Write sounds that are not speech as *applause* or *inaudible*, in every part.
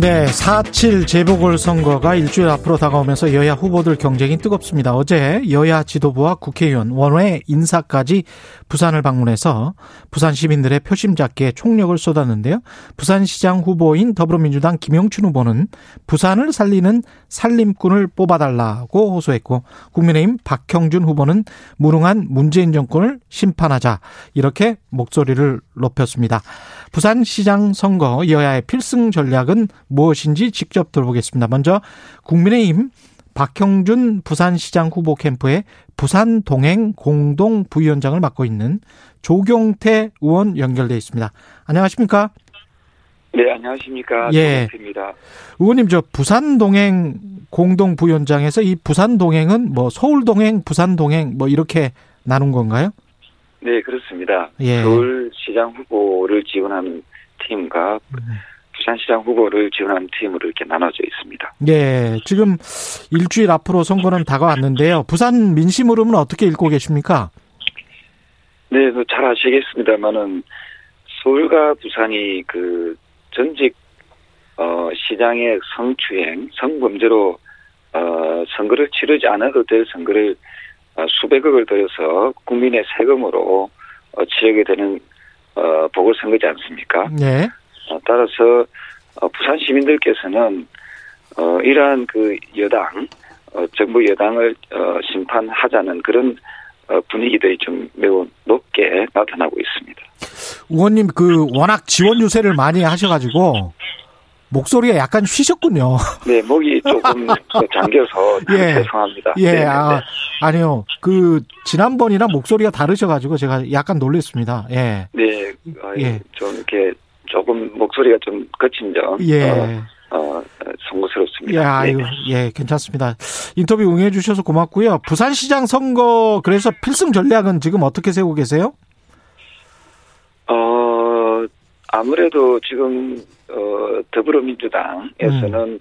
네, 4.7 재보궐선거가 일주일 앞으로 다가오면서 여야 후보들 경쟁이 뜨겁습니다. 어제 여야 지도부와 국회의원, 원외 인사까지 부산을 방문해서 부산 시민들의 표심 잡기에 총력을 쏟았는데요. 부산시장 후보인 더불어민주당 김영춘 후보는 부산을 살리는 살림꾼을 뽑아달라고 호소했고 국민의힘 박형준 후보는 무능한 문재인 정권을 심판하자 이렇게 목소리를 높였습니다. 부산시장 선거 여야의 필승 전략은 무엇인지 직접 들어보겠습니다. 먼저 국민의힘 박형준 부산시장 후보 캠프의 부산 동행 공동 부위원장을 맡고 있는 조경태 의원 연결돼 있습니다. 안녕하십니까? 네, 안녕하십니까? 예. 조경태입니다. 의원님 저 부산 동행 공동 부위원장에서 이 부산 동행은 뭐 서울 동행, 부산 동행 뭐 이렇게 나눈 건가요? 네, 그렇습니다. 예. 서울시장 후보를 지원하는 팀과 부산시장 후보를 지원하는 팀으로 이렇게 나눠져 있습니다. 예, 지금 일주일 앞으로 선거는 다가왔는데요. 부산 민심으로는 어떻게 읽고 계십니까? 네, 그잘 아시겠습니다만은 서울과 부산이 그 전직 어 시장의 성추행, 성범죄로 어 선거를 치르지 않아도 될 선거를 어, 수백억을 들여서 국민의 세금으로 어, 치르게 되는 어 보궐선거지 않습니까? 네. 어, 따라서 어, 부산 시민들께서는 어, 이러한 그 여당, 어, 정부 여당을 어, 심판하자는 그런 어, 분위기들이 좀 매우 높게 나타나고 있습니다. 의원님 그 워낙 지원 유세를 많이 하셔가지고 목소리가 약간 쉬셨군요. *laughs* 네, 목이 조금 더 잠겨서 예. 죄송합니다. 예, 네, 네, 아, 네. 아니요. 그 지난번이랑 목소리가 다르셔가지고 제가 약간 놀랬습니다. 예, 네, 어, 예. 좀 이렇게 조금 목소리가 좀 거친 점, 예. 어, 어, 송구스럽습니다. 예, 네. 아유, 예, 괜찮습니다. 인터뷰 응해주셔서 고맙고요. 부산시장 선거 그래서 필승 전략은 지금 어떻게 세우고 계세요? 어, 아무래도 지금, 어, 더불어민주당에서는,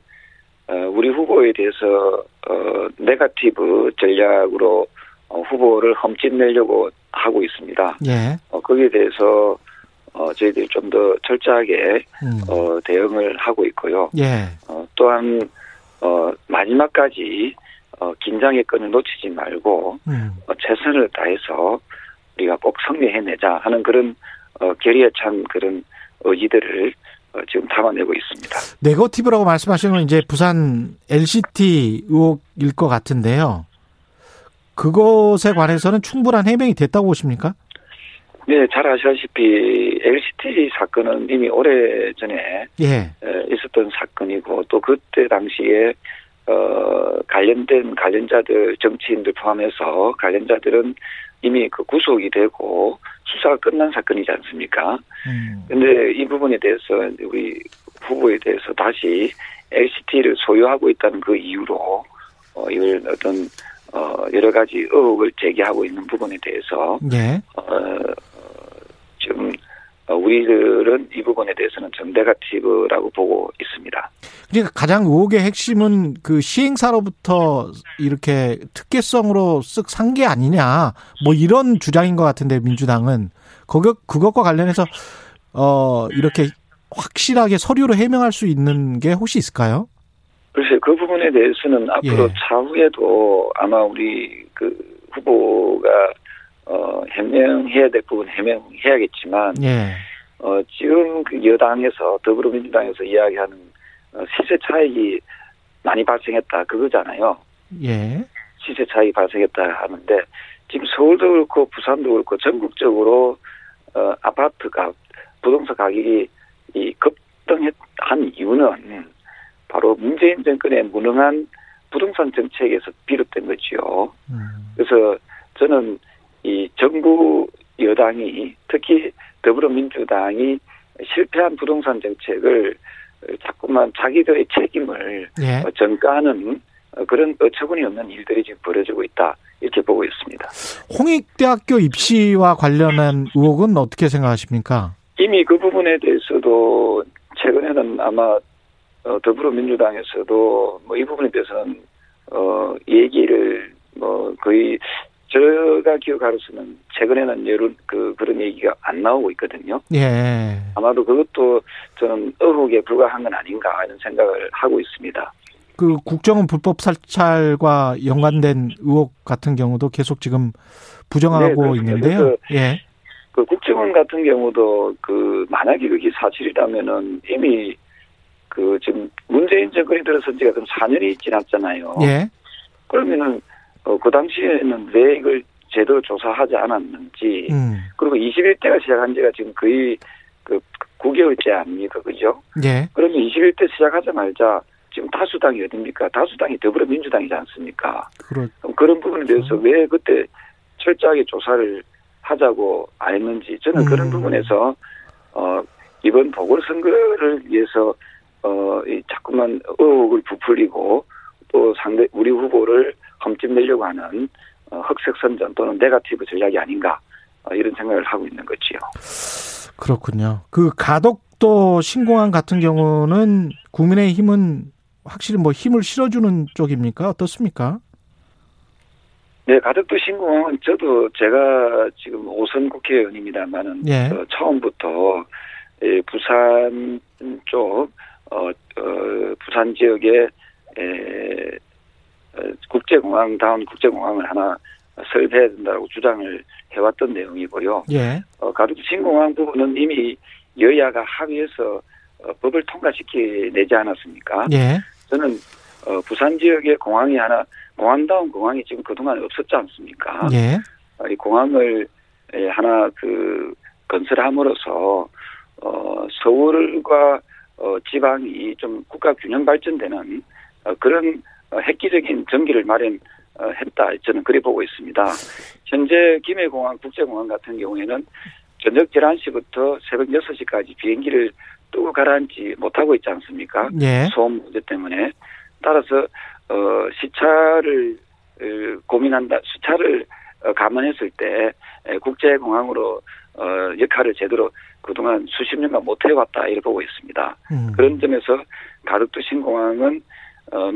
어, 우리 후보에 대해서, 어, 네가티브 전략으로 어, 후보를 험짓내려고 하고 있습니다. 예, 어, 거기에 대해서, 어, 저희들이 좀 더 철저하게, 음, 어, 대응을 하고 있고요. 예, 어, 또한, 어, 마지막까지, 어, 긴장의 끈을 놓치지 말고, 음, 어, 최선을 다해서 우리가 꼭 승리해내자 하는 그런 어, 결의에 찬 그런 의지들을 어, 지금 담아내고 있습니다. 네거티브라고 말씀하시는 건 이제 부산 LCT 의혹일 것 같은데요. 그것에 관해서는 충분한 해명이 됐다고 보십니까? 네, 잘 아시다시피 LCT 사건은 이미 오래 전에 예, 있었던 사건이고 또 그때 당시에 어, 관련된 관련자들 정치인들 포함해서 관련자들은 이미 그 구속이 되고 수사가 끝난 사건이지 않습니까? 음, 근데 이 부분에 대해서 우리 후보에 대해서 다시 LCT를 소유하고 있다는 그 이유로 어 이걸 어떤 어 여러 가지 의혹을 제기하고 있는 부분에 대해서 예, 어, 우리들은 이 부분에 대해서는 좀 네가티브라고 보고 있습니다. 그러니까 가장 의혹의 핵심은 그 시행사로부터 이렇게 특혜성으로 쓱 산 게 아니냐, 뭐 이런 주장인 것 같은데 민주당은 그것 그것과 관련해서 어 이렇게 확실하게 서류로 해명할 수 있는 게 혹시 있을까요? 글쎄 그 부분에 대해서는 앞으로 예. 차후에도 아마 우리 그 후보가 어 해명해야 될 부분 해명해야겠지만 예, 어, 지금 그 여당에서 더불어민주당에서 이야기하는 어, 시세 차익이 많이 발생했다 그거잖아요. 예, 시세 차익이 발생했다 하는데 지금 서울도 그렇고 부산도 그렇고 전국적으로 어, 아파트 가 부동산 가격이 이 급등한 이유는 바로 문재인 정권의 무능한 부동산 정책에서 비롯된 거지요. 음, 그래서 저는 이 정부 여당이 특히 더불어민주당이 실패한 부동산 정책을 자꾸만 자기들의 책임을 예. 어, 전가하는 어, 그런 어처구니 없는 일들이 지금 벌어지고 있다 이렇게 보고 있습니다. 홍익대학교 입시와 관련한 의혹은 어떻게 생각하십니까? 이미 그 부분에 대해서도 최근에는 아마 어, 더불어민주당에서도 뭐 이 부분에 대해서는 어 얘기를 뭐 거의 제가 기억하로서는 최근에는 여론 그 그런 얘기가 안 나오고 있거든요. 예. 아마도 그것도 저는 의혹에 불과한 건 아닌가 이런 생각을 하고 있습니다. 그 국정원 불법 사찰과 연관된 의혹 같은 경우도 계속 지금 부정하고 네, 있는데요. 예. 그 국정원 같은 경우도 그 만약에 그게 사실이라면은 이미 그 지금 문재인 정권이 들어선 지가 그럼 4년이 지났잖아요. 예. 그러면은 어, 그 당시에는 왜 이걸 제대로 조사하지 않았는지 음. 그리고 21대가 시작한 지가 지금 거의 그 9개월째 아닙니까 그죠? 예. 그러면 21대 시작하자마자 지금 다수당이 어딥니까? 다수당이 더불어민주당이지 않습니까? 그렇 그런 부분에 대해서 왜 그때 철저하게 조사를 하자고 안 했는지 저는 그런 음. 부분에서 어 이번 보궐선거를 위해서 어이 자꾸만 의혹을 부풀리고 또 상대 우리 후보를 험집 내려고 하는 어, 흑색 선전 또는 네가티브 전략이 아닌가 어, 이런 생각을 하고 있는 거지요. 그렇군요. 그 가덕도 신공항 같은 경우는 국민의힘은 확실히 뭐 힘을 실어주는 쪽입니까? 어떻습니까? 네, 가덕도 신공항은 저도 제가 지금 오선 국회의원입니다만은 예. 어, 처음부터 예, 부산 쪽 어, 어, 부산 지역에 에, 어, 국제공항 다운 국제공항을 하나 설계해야 된다고 주장을 해왔던 내용이고요. 예. 어, 가덕도 신공항 부분은 이미 여야가 합의해서 어, 법을 통과시키내지 않았습니까? 예. 저는 어, 부산 지역에 공항이 하나 공항다운 공항이 지금 그동안 없었지 않습니까? 예. 어, 이 공항을 에, 하나 그 건설함으로써 어, 서울과 어, 지방이 좀 국가 균형 발전되는 어, 그런 어, 획기적인 전기를 마련했다 저는 그래 보고 있습니다. 현재 김해공항 국제공항 같은 경우에는 저녁 11시부터 새벽 6시까지 비행기를 뜨고 가라앉지 못하고 있지 않습니까? 예. 소음 문제 때문에 따라서 어 시차를 어, 고민한다 시차를 어, 감안했을 때 에, 국제공항으로 어 역할을 제대로 그동안 수십 년간 못 해왔다 이렇게 보고 있습니다. 음. 그런 점에서 가덕도 신공항은 어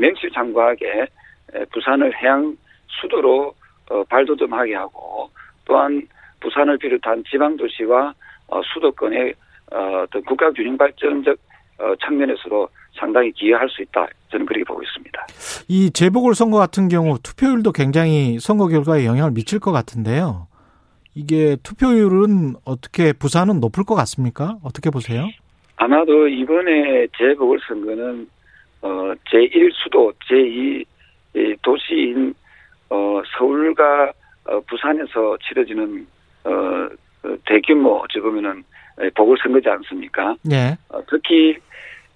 에, 부산을 해양 수도로 어 발돋움하게 하고 또한 부산을 비롯한 지방 도시와 어 수도권의 어, 국가 균형 발전적 어, 측면에서도 상당히 기여할 수 있다. 저는 그렇게 보고 있습니다. 이 재보궐 선거 같은 경우 투표율도 굉장히 선거 결과에 영향을 미칠 것 같은데요. 이게 투표율은 어떻게 부산은 높을 것 같습니까? 어떻게 보세요? 아마도 이번에 재보궐 선거는 어, 제1 수도, 제2 도시인 어, 서울과 어, 부산에서 치러지는 어, 그 대규모 어찌 보면은 보궐선거지 않습니까? 예. 어, 특히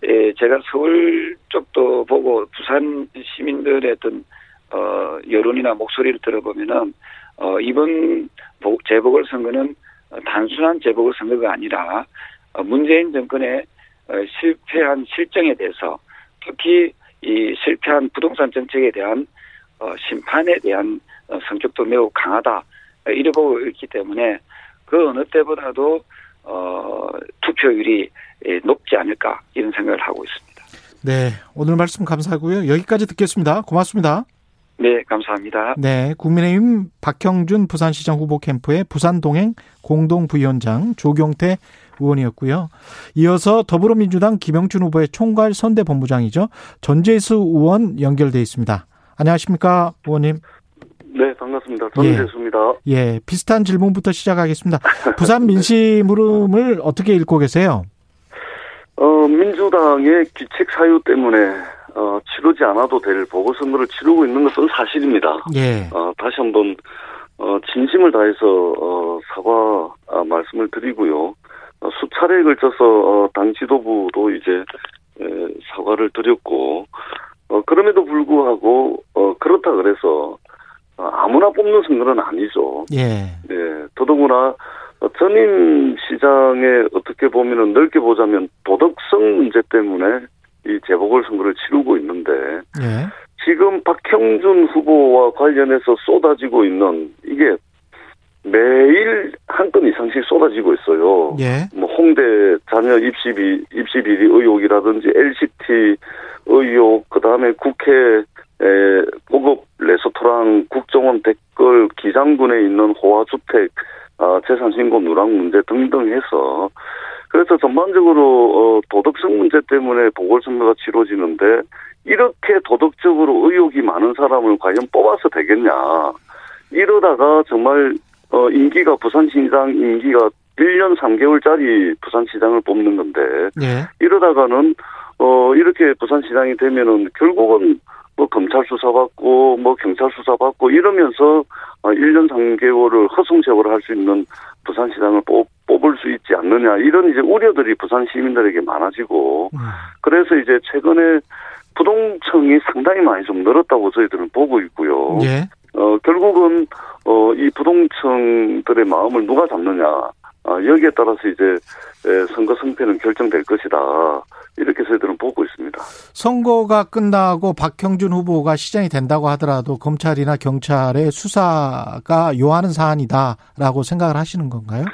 에, 제가 서울 쪽도 보고 부산 시민들의 어떤 어, 여론이나 목소리를 들어보면은 어, 이번 보- 재보궐선거는 어, 단순한 재보궐선거가 아니라 어, 문재인 정권의 어, 실패한 실정에 대해서 특히 이 실패한 부동산 정책에 대한 어, 심판에 대한 어, 성격도 매우 강하다 어, 이래 보고 있기 때문에 그 어느 때보다도 어, 투표율이 예, 높지 않을까 이런 생각을 하고 있습니다. 네. 오늘 말씀 감사하고요. 여기까지 듣겠습니다. 고맙습니다. 네, 감사합니다. 네. 국민의힘 박형준 부산시장 후보 캠프의 부산 동행 공동 부위원장 조경태 의원이었고요. 이어서 더불어민주당 김영춘 후보의 총괄 선대 본부장이죠. 전재수 의원 연결돼 있습니다. 안녕하십니까, 의원님? 네, 반갑습니다. 예. 전재수입니다. 예, 비슷한 질문부터 시작하겠습니다. 부산 *laughs* 민심 흐름을 어떻게 읽고 계세요? 어, 민주당의 규칙 사유 때문에 어, 치르지 않아도 될 보궐선거를 치르고 있는 것은 사실입니다. 예, 어, 다시 한번 어, 진심을 다해서 어, 사과 아, 말씀을 드리고요. 어, 수차례에 걸쳐서 어, 당 지도부도 이제 에, 사과를 드렸고 어, 그럼에도 불구하고 어, 그렇다 그래서 어, 아무나 뽑는 선거는 아니죠. 예, 네, 더더구나 어, 전임 시장에 어떻게 보면은 넓게 보자면 도덕성 문제 때문에 이 재보궐 선거를 치르고 있는데 예, 지금 박형준 후보와 관련해서 쏟아지고 있는 이게 매일 한 건 이상씩 쏟아지고 있어요. 예. 뭐 홍대 자녀 입시 비 입시 비리 의혹이라든지 LCT 의혹, 그 다음에 국회 에, 고급 레스토랑 국정원 댓글 기장군에 있는 호화주택 아, 재산 신고 누락 문제 등등 해서 그래서 전반적으로 어, 도덕성 문제 때문에 보궐선거가 치러지는데 이렇게 도덕적으로 의혹이 많은 사람을 과연 뽑아서 되겠냐 이러다가 정말 어, 임기가 부산시장 임기가 1년 3개월짜리 부산시장을 뽑는 건데 예. 이러다가는 어 이렇게 부산시장이 되면은 결국은 뭐 검찰 수사 받고 뭐 경찰 수사 받고 이러면서 1년 어, 3개월을 허송 세월을 할수 있는 부산시장을 뽑, 뽑을 수 있지 않느냐 이런 이제 우려들이 부산 시민들에게 많아지고 음. 그래서 이제 최근에 부동층이 상당히 많이 좀 늘었다고 저희들은 보고 있고요. 예. 어 결국은 어 이 부동층들의 마음을 누가 잡느냐 아, 여기에 따라서 이제 선거 승패는 결정될 것이다. 이렇게 저희들은 보고 있습니다. 선거가 끝나고 박형준 후보가 시장이 된다고 하더라도 검찰이나 경찰의 수사가 요하는 사안이다라고 생각을 하시는 건가요?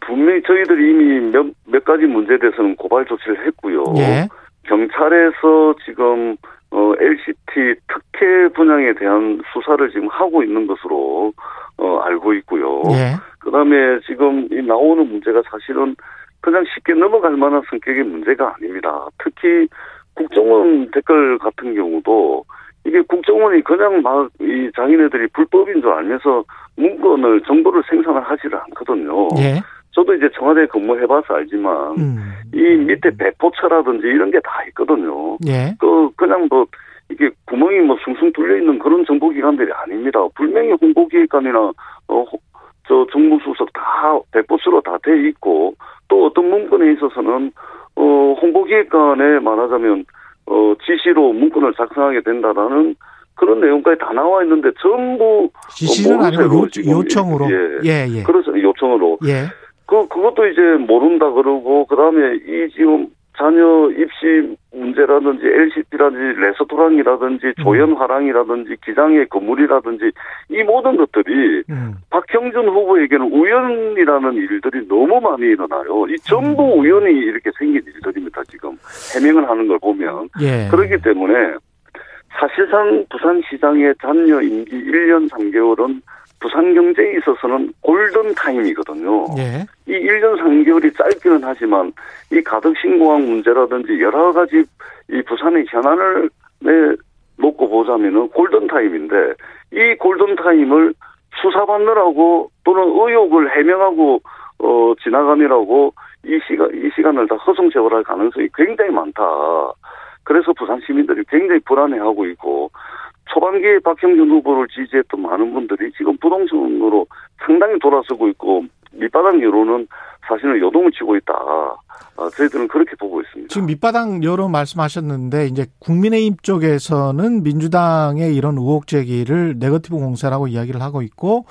분명히 저희들이 이미 몇, 몇 가지 문제에 대해서는 고발 조치를 했고요. 예. 경찰에서 지금 어, LCT 특혜 분양에 대한 수사를 지금 하고 있는 것으로 어, 알고 있고요. 예. 그다음에 지금 이 나오는 문제가 사실은 그냥 쉽게 넘어갈 만한 성격의 문제가 아닙니다. 특히 국정원 댓글 같은 경우도 이게 국정원이 그냥 막이 자기네들이 불법인 줄 알면서 문건을 정보를 생산을 하지를 않거든요. 예. 저도 이제 청와대 근무해봐서 알지만 음. 이 밑에 배포처라든지 이런 게 다 있거든요. 예. 그 그냥 뭐 이게 구멍이 뭐 숭숭 뚫려 있는 그런 정보기관들이 아닙니다. 분명히 홍보기획관이나 어 저 정무수석 다 배포수로 다 돼 있고 또 어떤 문건에 있어서는 어 홍보기획관에 말하자면 어 지시로 문건을 작성하게 된다라는 그런 내용까지 다 나와 있는데 전부 지시는 아니고 요, 요청으로 예, 예, 예. 그래서 요청으로 예. 그 그것도 이제 모른다 그러고 그 다음에 이 지금 자녀 입시 문제라든지 LCT라든지 레스토랑이라든지 음. 조연화랑이라든지 기장의 건물이라든지 이 모든 것들이 음. 박형준 후보에게는 우연이라는 일들이 너무 많이 일어나요. 이 전부 음. 우연히 이렇게 생긴 일들입니다. 지금 해명을 하는 걸 보면 예. 그렇기 때문에 사실상 부산시장의 잔여 임기 1년 3개월은 부산 경제에 있어서는 골든 타임이거든요. 예. 이 1년 3개월이 짧기는 하지만 이 가덕 신공항 문제라든지 여러 가지 이 부산의 현안을 내 놓고 보자면은 골든 타임인데 이 골든 타임을 수사받느라고 또는 의혹을 해명하고 어 지나가느라고 이 시간 이 시간을 다 허송 세월할 가능성이 굉장히 많다. 그래서 부산 시민들이 굉장히 불안해하고 있고 초반기에 박형준 후보를 지지했던 많은 분들이 지금 부동층으로 상당히 돌아서고 있고 밑바닥 여론은 사실은 요동을 치고 있다. 아, 저희들은 그렇게 보고 있습니다. 지금 밑바닥 여론 말씀하셨는데 이제 국민의힘 쪽에서는 민주당의 이런 의혹 제기를 네거티브 공세라고 이야기를 하고 있고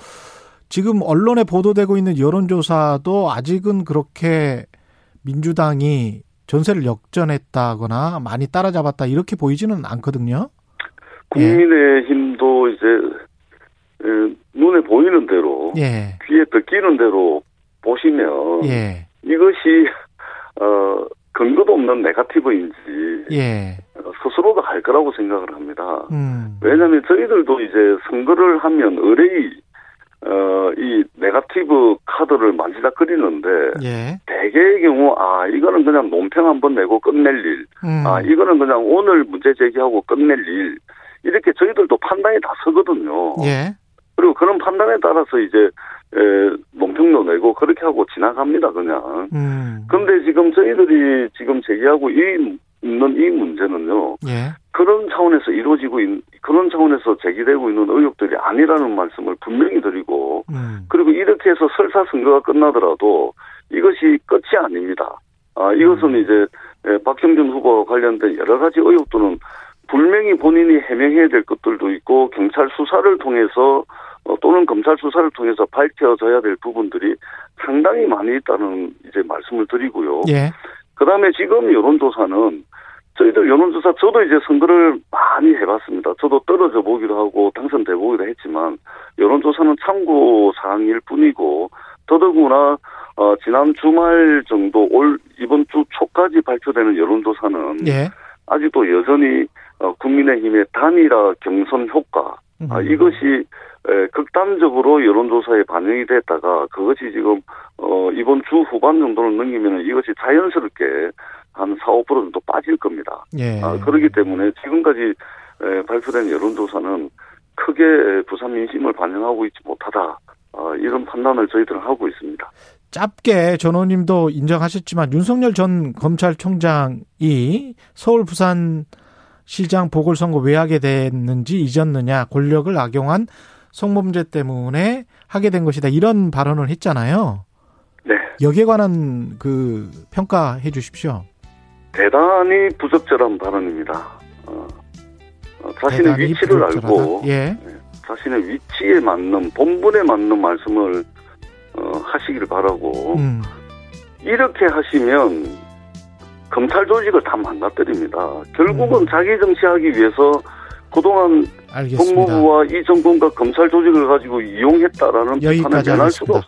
지금 언론에 보도되고 있는 여론조사도 아직은 그렇게 민주당이 전세를 역전했다거나 많이 따라잡았다 이렇게 보이지는 않거든요. 국민의힘도 이제 눈에 보이는 대로 예. 귀에 듣기는 대로 보시면 예. 이것이 어 근거도 없는 네가티브인지 예. 스스로도 할 거라고 생각을 합니다. 음. 왜냐하면 저희들도 이제 선거를 하면 의뢰이 어이 네가티브 카드를 만지작거리는데 예. 대개의 경우 아 이거는 그냥 논평 한번 내고 끝낼 일, 음. 아 이거는 그냥 오늘 문제 제기하고 끝낼 일 이렇게 저희들도 판단이 다 서거든요. 예. 그리고 그런 판단에 따라서 이제 에, 논평도 내고 그렇게 하고 지나갑니다 그냥. 음. 근데 지금 저희들이 지금 제기하고 이, 있는 이 문제는요. 예. 그런 차원에서 이루어지고 있는 그런 차원에서 제기되고 있는 의혹들이 아니라는 말씀을 분명히 드리고 음. 그리고 이렇게 해서 설사 선거가 끝나더라도 이것이 끝이 아닙니다. 아 이것은 음. 이제 에, 박형준 후보와 관련된 여러 가지 의혹들은 분명히 본인이 해명해야 될 것들도 있고 경찰 수사를 통해서 어, 또는 검찰 수사를 통해서 밝혀져야 될 부분들이 상당히 많이 있다는 이제 말씀을 드리고요. 예. 그다음에 지금 여론조사는 저희들 여론조사 저도 이제 선거를 많이 해봤습니다. 저도 떨어져 보기도 하고 당선돼 보기도 했지만 여론조사는 참고 사항일 뿐이고 더더구나 어, 지난 주말 정도 올 이번 주 초까지 발표되는 여론조사는 예. 아직도 여전히 어, 국민의힘의 단일화 경선 효과 아, 음. 이것이 에, 극단적으로 여론조사에 반영이 됐다가 그것이 지금 어, 이번 주 후반 정도를 넘기면 이것이 자연스럽게 한 4, 5% 정도 빠질 겁니다. 예. 아, 그렇기 때문에 지금까지 에, 발표된 여론조사는 크게 에, 부산 민심을 반영하고 있지 못하다. 아, 이런 판단을 저희들은 하고 있습니다. 짧게 전 의원님도 인정하셨지만 윤석열 전 검찰총장이 서울 부산 시장 보궐선거 왜 하게 됐는지 잊었느냐 권력을 악용한 성범죄 때문에 하게 된 것이다 이런 발언을 했잖아요. 네. 여기에 관한 그 평가해 주십시오. 대단히 부적절한 발언입니다. 어, 어, 자신의 위치를 부적절하다. 알고 예. 자신의 위치에 맞는 본분에 맞는 말씀을 어, 하시기를 바라고 음. 이렇게 하시면 검찰 조직을 다 망가뜨립니다. 결국은 음. 자기 정치하기 위해서 그동안 알겠습니다. 법무부와 이 정권과 검찰 조직을 가지고 이용했다라는 여기까지 비판을 면할 수가. 없습니다.